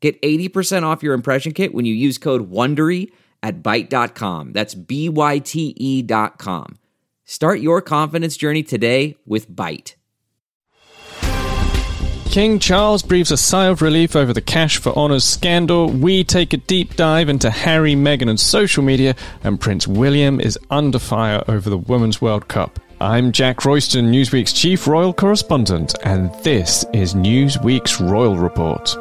Get 80% off your impression kit when you use code WONDERY at Byte.com. That's B-Y-T-E dot com. Start your confidence journey today with Byte. King Charles breathes a sigh of relief over the Cash for Honours scandal. We take a deep dive into Harry, Meghan, and social media, and Prince William is under fire over the Women's World Cup. I'm Jack Royston, Newsweek's chief royal correspondent, and this is Newsweek's Royal Report.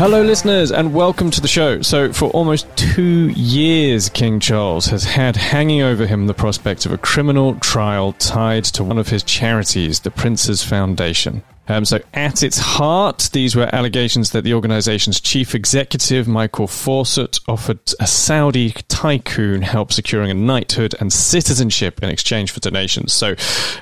Hello, listeners, and welcome to the show. So, for almost two years, King Charles has had hanging over him the prospect of a criminal trial tied to one of his charities, the Prince's Foundation. Um, so, at its heart, these were allegations that the organization's chief executive, Michael Fawcett, offered a Saudi tycoon help securing a knighthood and citizenship in exchange for donations. So,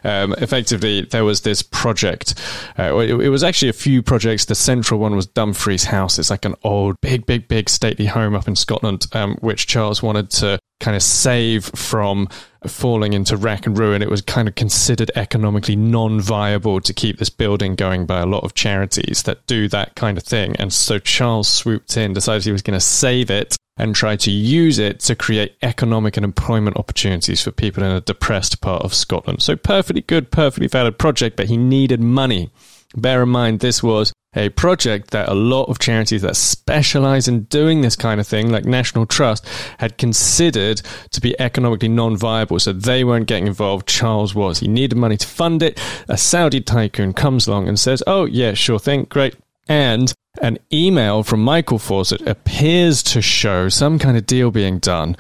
um, effectively, there was this project. Uh, it, it, was actually a few projects. The central one was Dumfries House. It's like an old, big, big, big stately home up in Scotland, um, which Charles wanted to kind of save from falling into rack and ruin. It was kind of considered economically non viable to keep this building going by a lot of charities that do that kind of thing. And so Charles swooped in, decided he was going to save it and try to use it to create economic and employment opportunities for people in a depressed part of Scotland. So, perfectly good, perfectly valid project, but he needed money. Bear in mind, this was a project that a lot of charities that specialize in doing this kind of thing, like National Trust, had considered to be economically non viable. So they weren't getting involved. Charles was. He needed money to fund it. A Saudi tycoon comes along and says, Oh, yeah, sure thing, great. And an email from Michael Fawcett appears to show some kind of deal being done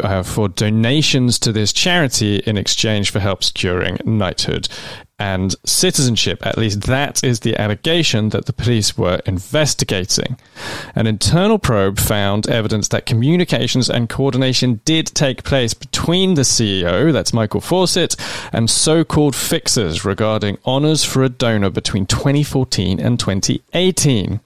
uh, for donations to this charity in exchange for help securing knighthood and citizenship. At least that is the allegation that the police were investigating. An internal probe found evidence that communications and coordination did take place between the CEO, that's Michael Fawcett, and so called fixers regarding honours for a donor between 2014 and 2018.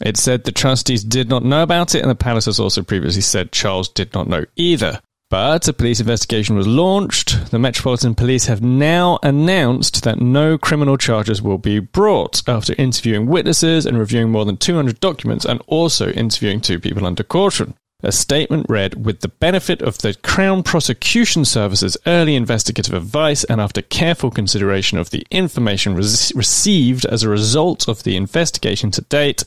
It said the trustees did not know about it, and the palace has also previously said Charles did not know either. But a police investigation was launched. The Metropolitan Police have now announced that no criminal charges will be brought after interviewing witnesses and reviewing more than 200 documents and also interviewing two people under caution. A statement read With the benefit of the Crown Prosecution Service's early investigative advice and after careful consideration of the information re- received as a result of the investigation to date,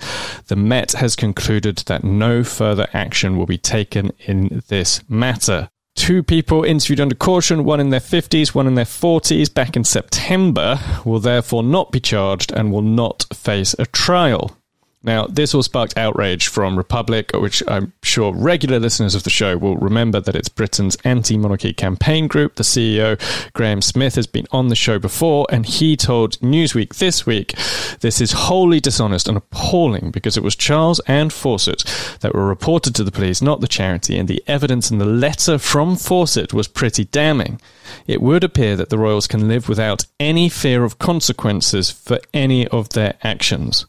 the Met has concluded that no further action will be taken in this matter. Two people interviewed under caution, one in their 50s, one in their 40s, back in September, will therefore not be charged and will not face a trial. Now, this all sparked outrage from Republic, which I'm sure regular listeners of the show will remember that it's Britain's anti monarchy campaign group. The CEO, Graham Smith, has been on the show before, and he told Newsweek this week this is wholly dishonest and appalling because it was Charles and Fawcett that were reported to the police, not the charity, and the evidence in the letter from Fawcett was pretty damning. It would appear that the royals can live without any fear of consequences for any of their actions.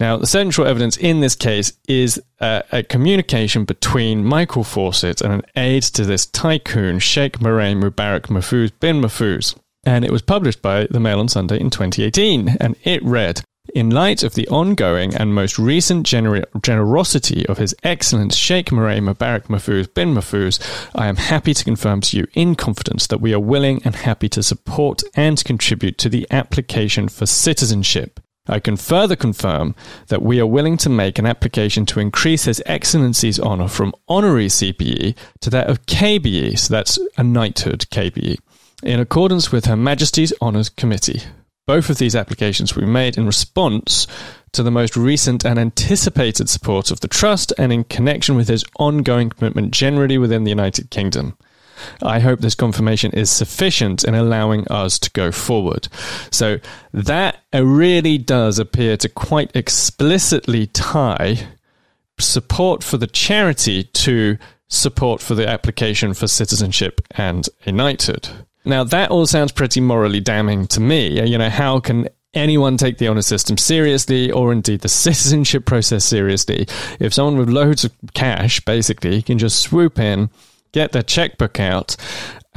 Now, the central evidence in this case is a communication between Michael Fawcett and an aide to this tycoon, Sheikh Marei Mubarak Mahfouz bin Mahfouz. And it was published by the Mail on Sunday in 2018. And it read, in light of the ongoing and most recent gener- generosity of His Excellence Sheikh Marei Mubarak Mahfouz bin Mahfouz, I am happy to confirm to you in confidence that we are willing and happy to support and contribute to the application for citizenship. I can further confirm that we are willing to make an application to increase His Excellency's honour from honorary CBE to that of KBE, so that's a knighthood KBE, in accordance with Her Majesty's Honours Committee. Both of these applications be made in response to the most recent and anticipated support of the Trust and in connection with his ongoing commitment generally within the United Kingdom. I hope this confirmation is sufficient in allowing us to go forward. So that uh, really does appear to quite explicitly tie support for the charity to support for the application for citizenship and a knighthood. Now, that all sounds pretty morally damning to me. Uh, you know, how can anyone take the honor system seriously or indeed the citizenship process seriously if someone with loads of cash basically can just swoop in, get their checkbook out,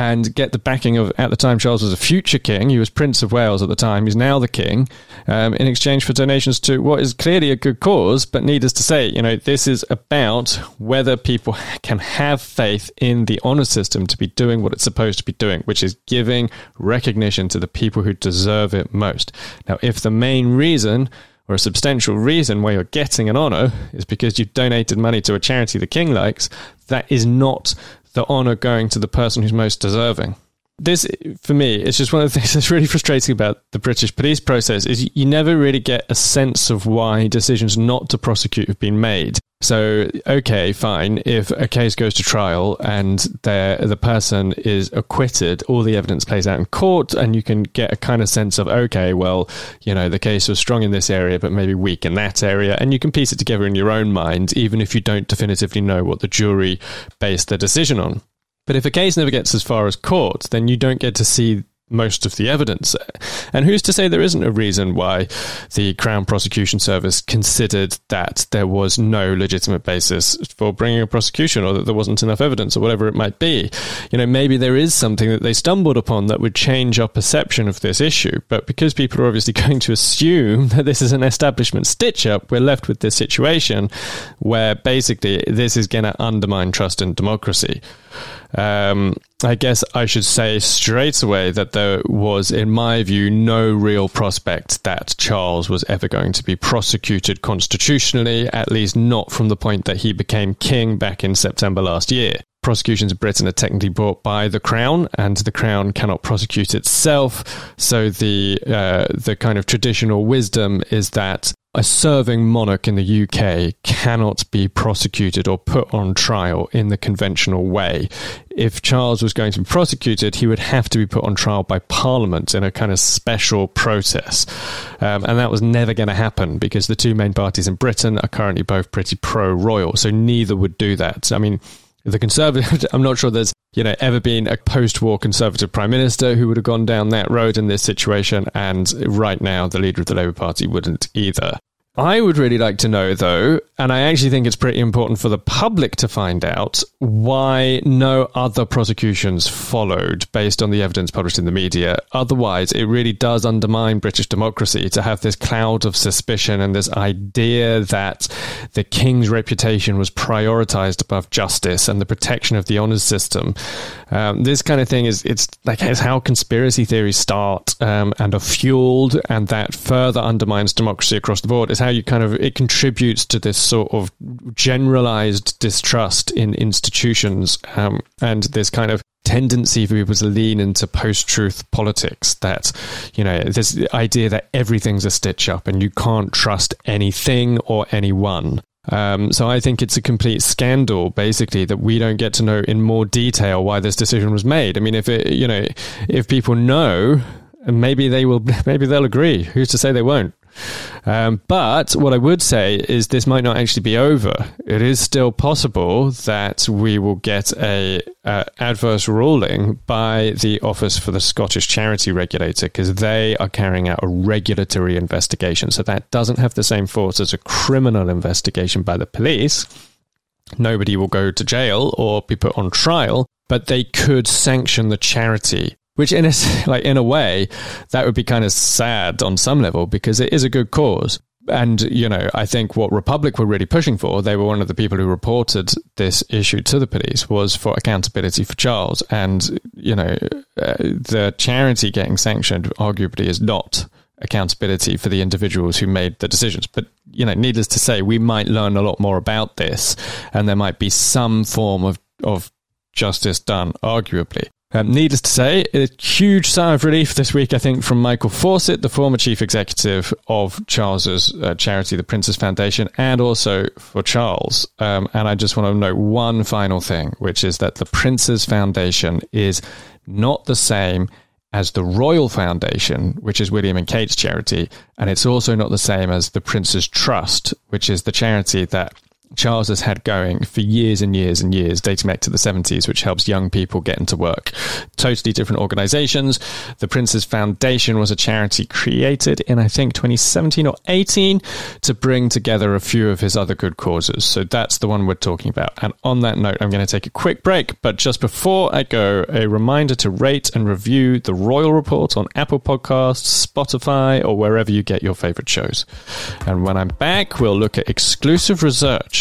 and get the backing of, at the time, Charles was a future king. He was Prince of Wales at the time. He's now the king um, in exchange for donations to what is clearly a good cause. But needless to say, you know, this is about whether people can have faith in the honor system to be doing what it's supposed to be doing, which is giving recognition to the people who deserve it most. Now, if the main reason or a substantial reason why you're getting an honor is because you've donated money to a charity the king likes, that is not the honor going to the person who's most deserving. This, for me, is just one of the things that's really frustrating about the British police process is you never really get a sense of why decisions not to prosecute have been made. So, okay, fine. If a case goes to trial and the person is acquitted, all the evidence plays out in court, and you can get a kind of sense of, okay, well, you know, the case was strong in this area, but maybe weak in that area. And you can piece it together in your own mind, even if you don't definitively know what the jury based their decision on. But if a case never gets as far as court, then you don't get to see most of the evidence. And who's to say there isn't a reason why the Crown Prosecution Service considered that there was no legitimate basis for bringing a prosecution or that there wasn't enough evidence or whatever it might be? You know, maybe there is something that they stumbled upon that would change our perception of this issue. But because people are obviously going to assume that this is an establishment stitch up, we're left with this situation where basically this is going to undermine trust in democracy. Um, I guess I should say straight away that there was, in my view, no real prospect that Charles was ever going to be prosecuted constitutionally, at least not from the point that he became king back in September last year. Prosecutions in Britain are technically brought by the Crown, and the Crown cannot prosecute itself. So the uh, the kind of traditional wisdom is that a serving monarch in the UK cannot be prosecuted or put on trial in the conventional way. If Charles was going to be prosecuted, he would have to be put on trial by Parliament in a kind of special process. Um, and that was never going to happen because the two main parties in Britain are currently both pretty pro royal. So neither would do that. I mean, the Conservative, I'm not sure there's you know ever been a post-war Conservative prime minister who would have gone down that road in this situation, and right now the leader of the Labour Party wouldn't either. I would really like to know, though, and I actually think it's pretty important for the public to find out why no other prosecutions followed based on the evidence published in the media. Otherwise, it really does undermine British democracy to have this cloud of suspicion and this idea that the king's reputation was prioritized above justice and the protection of the honours system. Um, this kind of thing is it's like it's how conspiracy theories start um, and are fueled, and that further undermines democracy across the board. Is how you kind of it contributes to this sort of generalized distrust in institutions um, and this kind of tendency for people to lean into post-truth politics that you know this idea that everything's a stitch up and you can't trust anything or anyone um, so I think it's a complete scandal, basically, that we don't get to know in more detail why this decision was made. I mean, if it, you know, if people know, maybe they will, maybe they'll agree. Who's to say they won't? Um, but what I would say is this might not actually be over. It is still possible that we will get a uh, adverse ruling by the Office for the Scottish Charity Regulator because they are carrying out a regulatory investigation. So that doesn't have the same force as a criminal investigation by the police. Nobody will go to jail or be put on trial, but they could sanction the charity which in a like in a way that would be kind of sad on some level because it is a good cause. And you know i think what republic were really pushing for they were one of the people who reported this issue to the police was for accountability for charles. And you know uh, the charity getting sanctioned arguably is not accountability for the individuals who made the decisions. But you know needless to say we might learn a lot more about this and there might be some form of of justice done arguably um, needless to say, a huge sigh of relief this week, I think, from Michael Fawcett, the former chief executive of Charles's uh, charity, the Prince's Foundation, and also for Charles. Um, and I just want to note one final thing, which is that the Prince's Foundation is not the same as the Royal Foundation, which is William and Kate's charity, and it's also not the same as the Prince's Trust, which is the charity that Charles has had going for years and years and years, dating back to the 70s, which helps young people get into work. Totally different organizations. The Prince's Foundation was a charity created in, I think, 2017 or 18 to bring together a few of his other good causes. So that's the one we're talking about. And on that note, I'm going to take a quick break. But just before I go, a reminder to rate and review the Royal Report on Apple Podcasts, Spotify, or wherever you get your favorite shows. And when I'm back, we'll look at exclusive research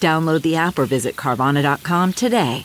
Download the app or visit Carvana.com today.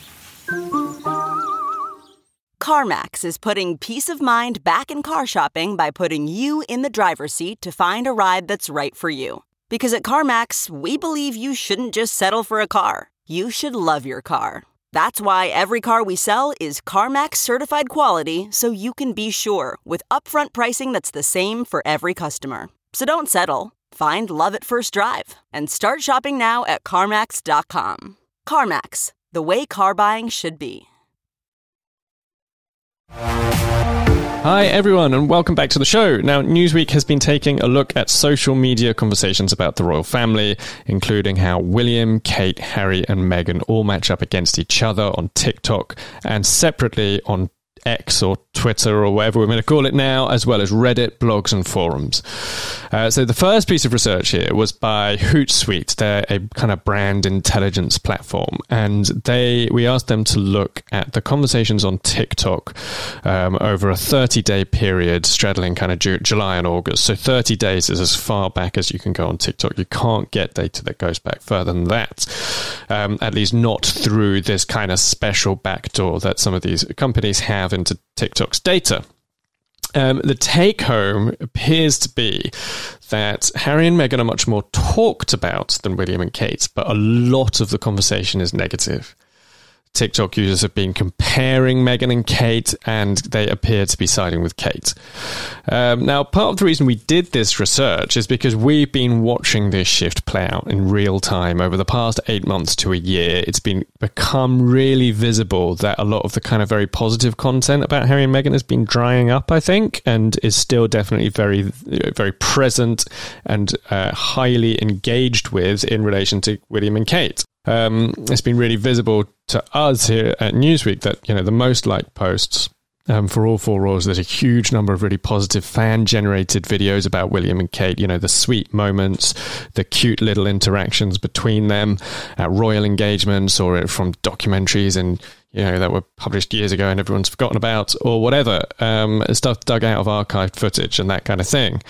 CarMax is putting peace of mind back in car shopping by putting you in the driver's seat to find a ride that's right for you. Because at CarMax, we believe you shouldn't just settle for a car, you should love your car. That's why every car we sell is CarMax certified quality so you can be sure with upfront pricing that's the same for every customer. So don't settle. Find love at first drive and start shopping now at CarMax.com. CarMax, the way car buying should be. Hi, everyone, and welcome back to the show. Now, Newsweek has been taking a look at social media conversations about the royal family, including how William, Kate, Harry, and Meghan all match up against each other on TikTok and separately on X or Twitter or whatever we're going to call it now, as well as Reddit, blogs, and forums. Uh, so the first piece of research here was by Hootsuite. They're a kind of brand intelligence platform, and they we asked them to look at the conversations on TikTok um, over a 30 day period, straddling kind of Ju- July and August. So 30 days is as far back as you can go on TikTok. You can't get data that goes back further than that, um, at least not through this kind of special backdoor that some of these companies have into TikTok's data. Um, the take home appears to be that Harry and Meghan are much more talked about than William and Kate, but a lot of the conversation is negative. TikTok users have been comparing Meghan and Kate, and they appear to be siding with Kate. Um, now, part of the reason we did this research is because we've been watching this shift play out in real time over the past eight months to a year. It's been become really visible that a lot of the kind of very positive content about Harry and Meghan has been drying up, I think, and is still definitely very, very present and uh, highly engaged with in relation to William and Kate um, it's been really visible to us here at Newsweek that you know the most liked posts um, for all four royals. There's a huge number of really positive fan generated videos about William and Kate. You know the sweet moments, the cute little interactions between them at royal engagements or from documentaries and you know that were published years ago and everyone's forgotten about or whatever um, stuff dug out of archived footage and that kind of thing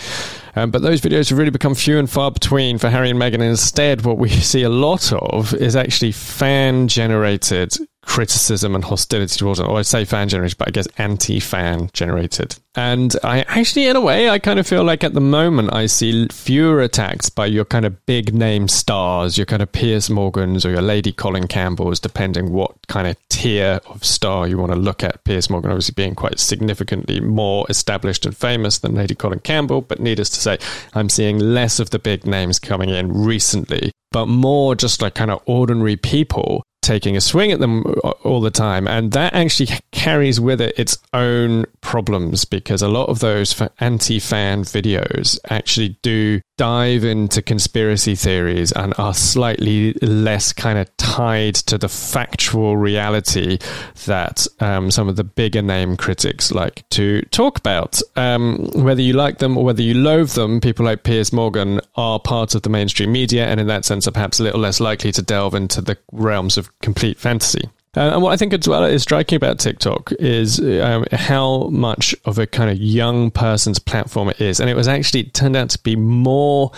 um, but those videos have really become few and far between for Harry and Meghan. And instead, what we see a lot of is actually fan generated criticism and hostility towards it. Or I say fan generated, but I guess anti fan generated. And I actually, in a way, I kind of feel like at the moment I see fewer attacks by your kind of big name stars, your kind of Piers Morgans or your Lady Colin Campbells, depending what kind of tier of star you want to look at. Piers Morgan obviously being quite significantly more established and famous than Lady Colin Campbell, but needless to say, I'm seeing less of the big names coming in recently, but more just like kind of ordinary people taking a swing at them all the time. And that actually carries with it its own problems because a lot of those anti fan videos actually do dive into conspiracy theories and are slightly less kind of tied to the factual reality that um, some of the bigger name critics like to talk about. Um, whether you like them or whether you loathe them, people like Piers Morgan are part of the mainstream media and in that sense are perhaps a little less likely to delve into the realms of complete fantasy. Uh, and what I think as well is striking about TikTok is um, how much of a kind of young person's platform it is. And it was actually turned out to be more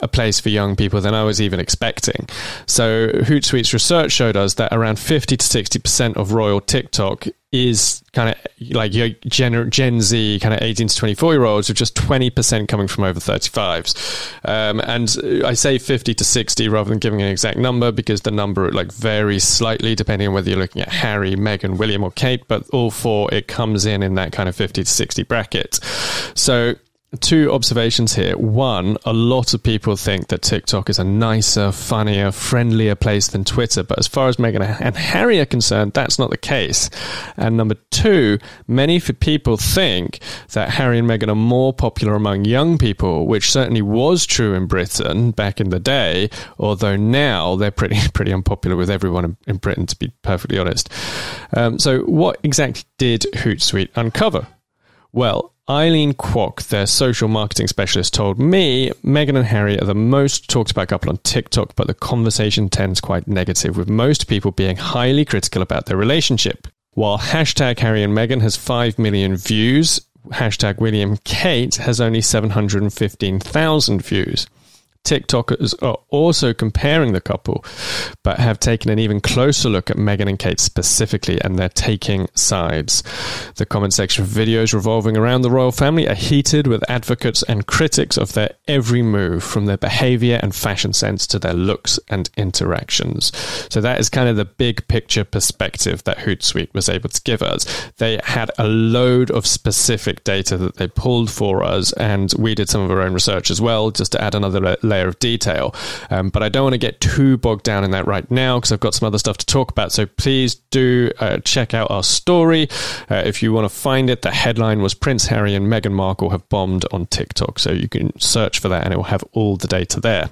a place for young people than I was even expecting. So Hootsuite's research showed us that around 50 to 60% of royal TikTok is kind of like your Gen, Gen Z, kind of 18 to 24 year olds, with just 20% coming from over 35s. Um, and I say 50 to 60 rather than giving an exact number because the number like varies slightly depending on whether you're looking at Harry, Meghan, William, or Kate, but all four, it comes in in that kind of 50 to 60 bracket. So two observations here. One, a lot of people think that TikTok is a nicer, funnier, friendlier place than Twitter, but as far as Meghan and Harry are concerned, that's not the case. And number two, many people think that Harry and Meghan are more popular among young people, which certainly was true in Britain back in the day, although now they're pretty pretty unpopular with everyone in Britain, to be perfectly honest. Um, so, what exactly did Hootsuite uncover? Well, Eileen Kwok, their social marketing specialist, told me Meghan and Harry are the most talked about couple on TikTok, but the conversation tends quite negative, with most people being highly critical about their relationship. While hashtag Harry and Meghan has 5 million views, hashtag William Kate has only 715,000 views. TikTokers are also comparing the couple, but have taken an even closer look at Meghan and Kate specifically, and they're taking sides. The comment section of videos revolving around the royal family are heated with advocates and critics of their every move, from their behavior and fashion sense to their looks and interactions. So that is kind of the big picture perspective that Hootsuite was able to give us. They had a load of specific data that they pulled for us, and we did some of our own research as well, just to add another layer of detail. Um, but I don't want to get too bogged down in that right now because I've got some other stuff to talk about. So please do uh, check out our story. Uh, if you want to find it, the headline was Prince Harry and Meghan Markle have bombed on TikTok. So you can search for that and it will have all the data there.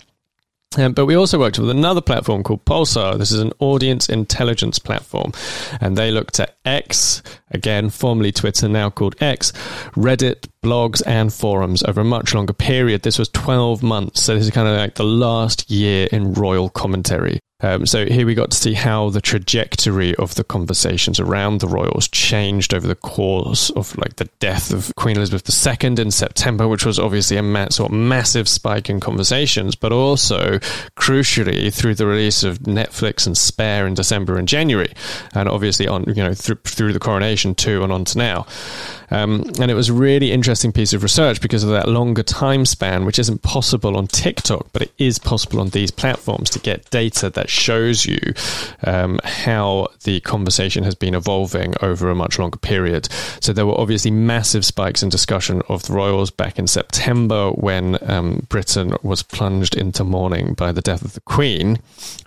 Um, but we also worked with another platform called Pulsar. This is an audience intelligence platform. And they looked at X, again, formerly Twitter, now called X, Reddit, blogs, and forums over a much longer period. This was 12 months. So this is kind of like the last year in royal commentary. Um, so here we got to see how the trajectory of the conversations around the royals changed over the course of like the death of Queen Elizabeth II in September, which was obviously a ma- sort of massive spike in conversations, but also crucially through the release of Netflix and Spare in December and January, and obviously on you know through, through the coronation too and on to now. Um, and it was a really interesting piece of research because of that longer time span, which isn't possible on TikTok, but it is possible on these platforms to get data that shows you um, how the conversation has been evolving over a much longer period. So there were obviously massive spikes in discussion of the royals back in September when um, Britain was plunged into mourning by the death of the Queen.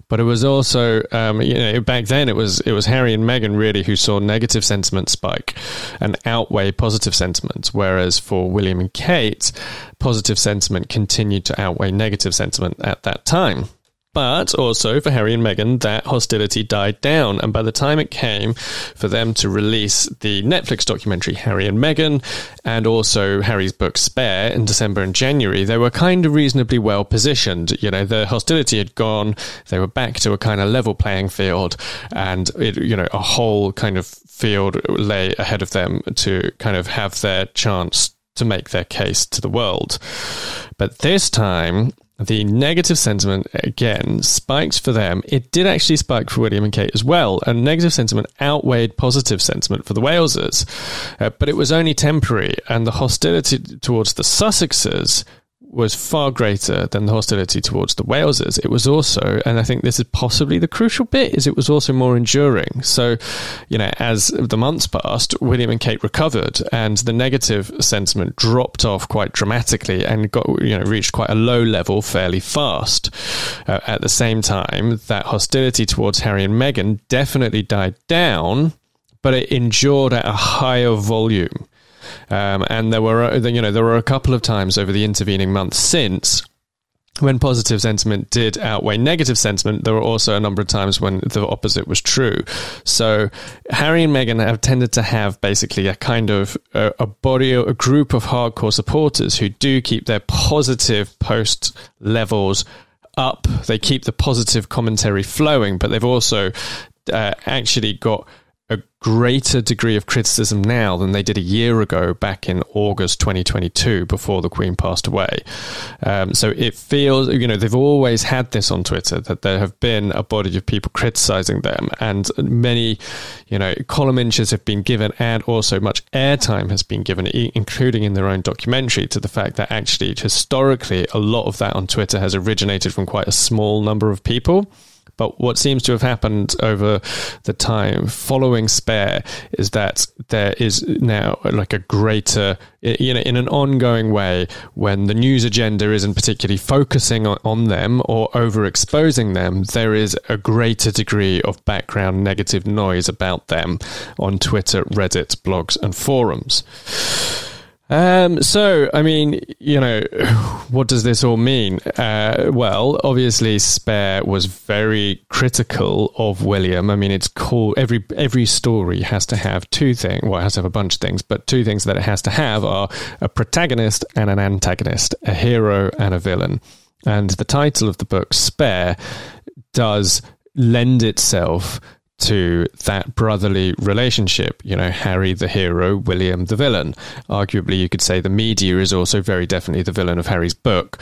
But it was also, um, you know, back then it was it was Harry and Meghan really who saw negative sentiment spike and outweigh positive sentiment, whereas for William and Kate, positive sentiment continued to outweigh negative sentiment at that time. But also for Harry and Meghan, that hostility died down. And by the time it came for them to release the Netflix documentary Harry and Meghan and also Harry's book Spare in December and January, they were kind of reasonably well positioned. You know, the hostility had gone, they were back to a kind of level playing field, and, it, you know, a whole kind of field lay ahead of them to kind of have their chance to make their case to the world. But this time, the negative sentiment again spiked for them. It did actually spike for William and Kate as well, and negative sentiment outweighed positive sentiment for the Walesers, uh, but it was only temporary, and the hostility towards the Sussexes was far greater than the hostility towards the Walesers. It was also, and I think this is possibly the crucial bit, is it was also more enduring. So, you know, as the months passed, William and Kate recovered, and the negative sentiment dropped off quite dramatically and got, you know, reached quite a low level fairly fast. Uh, at the same time, that hostility towards Harry and Meghan definitely died down, but it endured at a higher volume. Um, and there were, uh, you know, there were a couple of times over the intervening months since when positive sentiment did outweigh negative sentiment, there were also a number of times when the opposite was true. So Harry and Meghan have tended to have basically a kind of a, a body, a group of hardcore supporters who do keep their positive post levels up. They keep the positive commentary flowing, but they've also uh, actually got a greater degree of criticism now than they did a year ago back in August 2022 before the Queen passed away. Um, so it feels, you know, they've always had this on Twitter that there have been a body of people criticizing them, and many, you know, column inches have been given, and also much airtime has been given, including in their own documentary, to the fact that actually historically a lot of that on Twitter has originated from quite a small number of people. But what seems to have happened over the time following Spare is that there is now like a greater, you know, in an ongoing way, when the news agenda isn't particularly focusing on, on them or overexposing them, there is a greater degree of background negative noise about them on Twitter, Reddit, blogs, and forums. Um, so, I mean, you know, what does this all mean? Uh, well, obviously, Spare was very critical of William. I mean, it's called every every story has to have two things. Well, it has to have a bunch of things, but two things that it has to have are a protagonist and an antagonist, a hero and a villain. And the title of the book, Spare, does lend itself to that brotherly relationship. You know, Harry the hero, William the villain. Arguably, you could say the media is also very definitely the villain of Harry's book.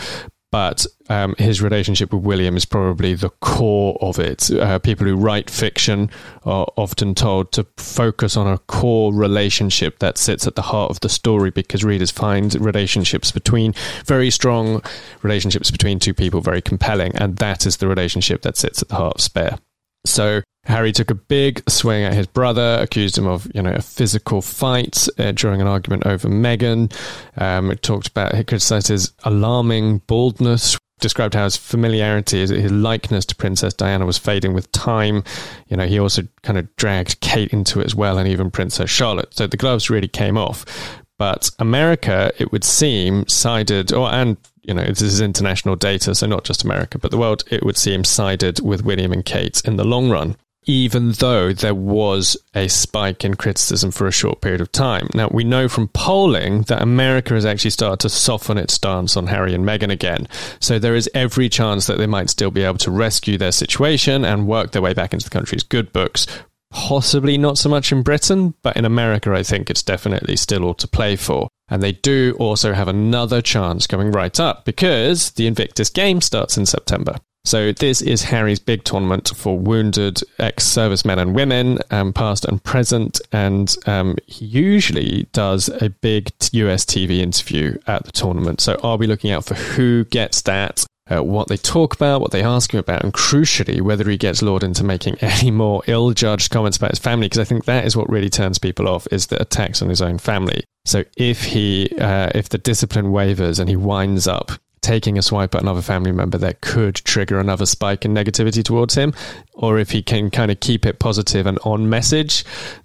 But um, his relationship with William is probably the core of it. Uh, people who write fiction are often told to focus on a core relationship that sits at the heart of the story because readers find relationships between very strong relationships between two people very compelling. And that is the relationship that sits at the heart of Spare. So Harry took a big swing at his brother, accused him of, you know, a physical fight uh, during an argument over Meghan. Um, it talked about, he criticized his alarming baldness, described how his familiarity, his likeness to Princess Diana was fading with time. You know, he also kind of dragged Kate into it as well, and even Princess Charlotte. So the gloves really came off. But America, it would seem, sided, or and you know, this is international data, so not just America, but the world, it would seem, sided with William and Kate in the long run, even though there was a spike in criticism for a short period of time. Now, we know from polling that America has actually started to soften its stance on Harry and Meghan again. So there is every chance that they might still be able to rescue their situation and work their way back into the country's good books. Possibly not so much in Britain, but in America, I think it's definitely still all to play for. And they do also have another chance coming right up because the Invictus game starts in September. So this is Harry's big tournament for wounded ex-servicemen and women, um, past and present, and um, he usually does a big US TV interview at the tournament. So I'll be looking out for who gets that uh, what they talk about, what they ask him about, and crucially, whether he gets lured into making any more ill-judged comments about his family, because I think that is what really turns people off, is the attacks on his own family. So if he, uh, if the discipline wavers and he winds up taking a swipe at another family member that could trigger another spike in negativity towards him, or if he can kind of keep it positive and on message,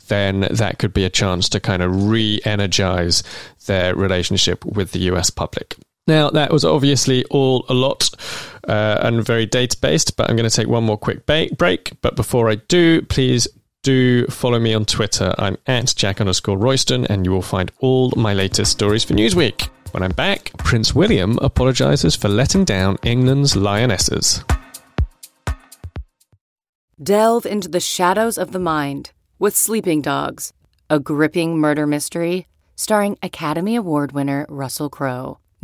then that could be a chance to kind of re energize their relationship with the US public. Now, that was obviously all a lot uh, and very data based, but I'm going to take one more quick ba- break. But before I do, please do follow me on Twitter. I'm at Jack underscore Royston, and you will find all my latest stories for Newsweek. When I'm back, Prince William apologises for letting down England's lionesses. Delve into the shadows of the mind with Sleeping Dogs, a gripping murder mystery starring Academy Award winner Russell Crowe.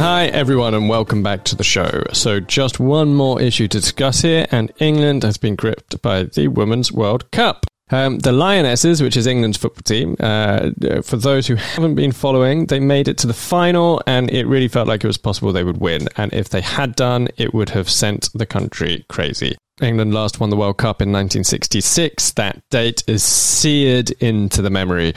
Hi, everyone, and welcome back to the show. So, just one more issue to discuss here, and England has been gripped by the Women's World Cup. Um, the Lionesses, which is England's football team, uh, for those who haven't been following, they made it to the final and it really felt like it was possible they would win. And if they had done, it would have sent the country crazy. England last won the World Cup in 1966. That date is seared into the memory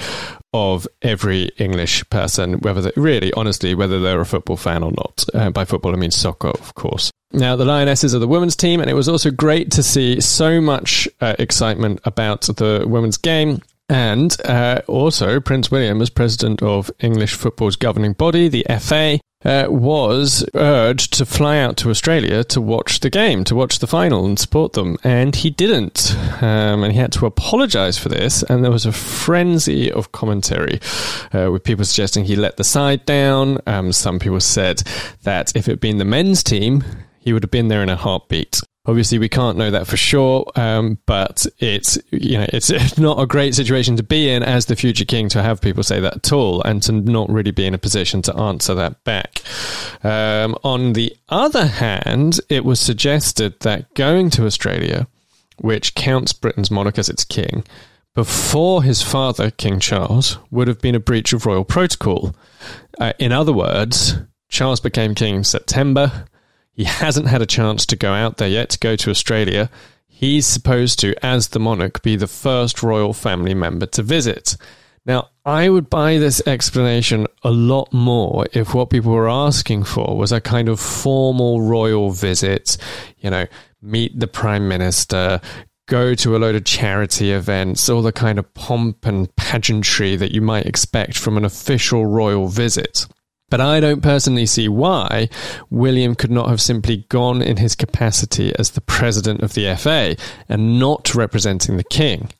of every English person, whether they, really, honestly, whether they're a football fan or not. Uh, by football, I mean soccer, of course. Now, the Lionesses are the women's team, and it was also great to see so much uh, excitement about the women's game. And uh, also, Prince William, as president of English football's governing body, the FA, uh, was urged to fly out to Australia to watch the game, to watch the final and support them. And he didn't. Um, and he had to apologise for this. And there was a frenzy of commentary uh, with people suggesting he let the side down. Um, some people said that if it had been the men's team, he would have been there in a heartbeat. Obviously, we can't know that for sure, um, but it's you know it's not a great situation to be in as the future king to have people say that at all, and to not really be in a position to answer that back. Um, on the other hand, it was suggested that going to Australia, which counts Britain's monarch as its king, before his father, King Charles, would have been a breach of royal protocol. Uh, in other words, Charles became king in September. He hasn't had a chance to go out there yet, to go to Australia. He's supposed to, as the monarch, be the first royal family member to visit. Now, I would buy this explanation a lot more if what people were asking for was a kind of formal royal visit, you know, meet the prime minister, go to a load of charity events, all the kind of pomp and pageantry that you might expect from an official royal visit. But I don't personally see why William could not have simply gone in his capacity as the president of the FA and not representing the king.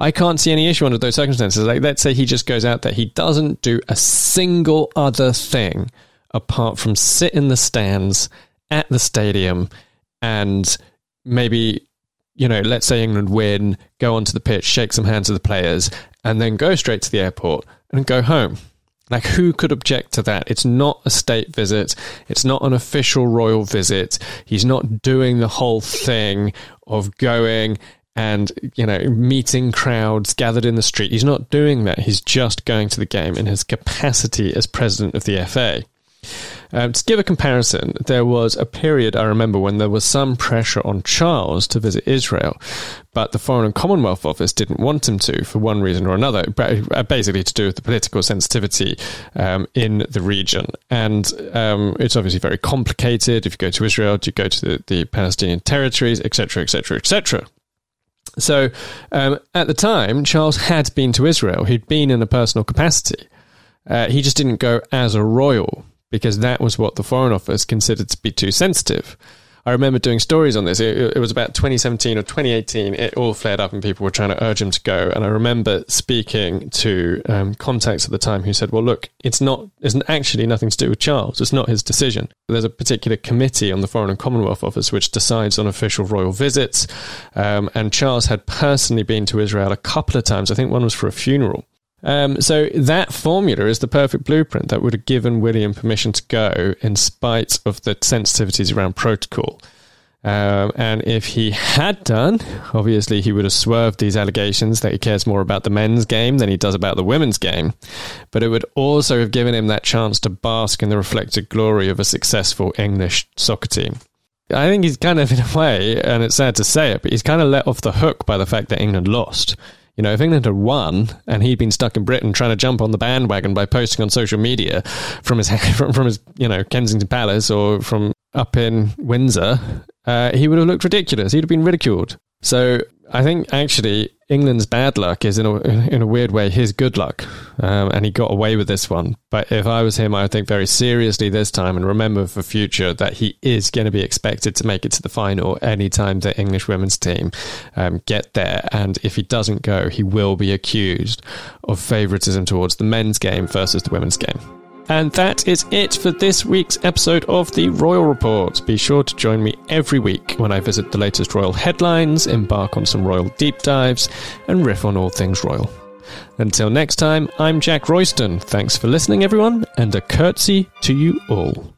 I can't see any issue under those circumstances. Like, let's say he just goes out there, he doesn't do a single other thing apart from sit in the stands at the stadium and maybe, you know, let's say England win, go onto the pitch, shake some hands with the players, and then go straight to the airport and go home. Like, who could object to that? It's not a state visit. It's not an official royal visit. He's not doing the whole thing of going and, you know, meeting crowds gathered in the street. He's not doing that. He's just going to the game in his capacity as president of the FA. Um, to give a comparison, there was a period I remember when there was some pressure on Charles to visit Israel, but the Foreign and Commonwealth Office didn't want him to for one reason or another, uh, basically to do with the political sensitivity um, in the region. And um, it's obviously very complicated. If you go to Israel, do you go to the, the Palestinian territories, etc., etc., etc. So um, at the time, Charles had been to Israel. He'd been in a personal capacity. Uh, he just didn't go as a royal because that was what the Foreign Office considered to be too sensitive. I remember doing stories on this. It, it, was about 2017 or 2018. It all flared up, and people were trying to urge him to go. And I remember speaking to um, contacts at the time who said, "Well, look, it's not. It's actually nothing to do with Charles. It's not his decision. There's a particular committee on the Foreign and Commonwealth Office which decides on official royal visits. Um, and Charles had personally been to Israel a couple of times. I think one was for a funeral." Um, so that formula is the perfect blueprint that would have given William permission to go in spite of the sensitivities around protocol. Um, and if he had done, obviously he would have swerved these allegations that he cares more about the men's game than he does about the women's game. But it would also have given him that chance to bask in the reflected glory of a successful English soccer team. I think he's kind of, in a way, and it's sad to say it, but he's kind of let off the hook by the fact that England lost. You know, if England had won and he'd been stuck in Britain trying to jump on the bandwagon by posting on social media from his from, from his you know Kensington Palace or from up in Windsor, uh, he would have looked ridiculous. He'd have been ridiculed. So I think actually England's bad luck is in a in a weird way his good luck, um, and he got away with this one. But if I was him, I would think very seriously this time and remember for future that he is going to be expected to make it to the final anytime the English women's team um, get there. And if he doesn't go, he will be accused of favouritism towards the men's game versus the women's game. And that is it for this week's episode of the Royal Report. Be sure to join me every week when I visit the latest royal headlines, embark on some royal deep dives, and riff on all things royal. Until next time, I'm Jack Royston. Thanks for listening, everyone, and a curtsy to you all.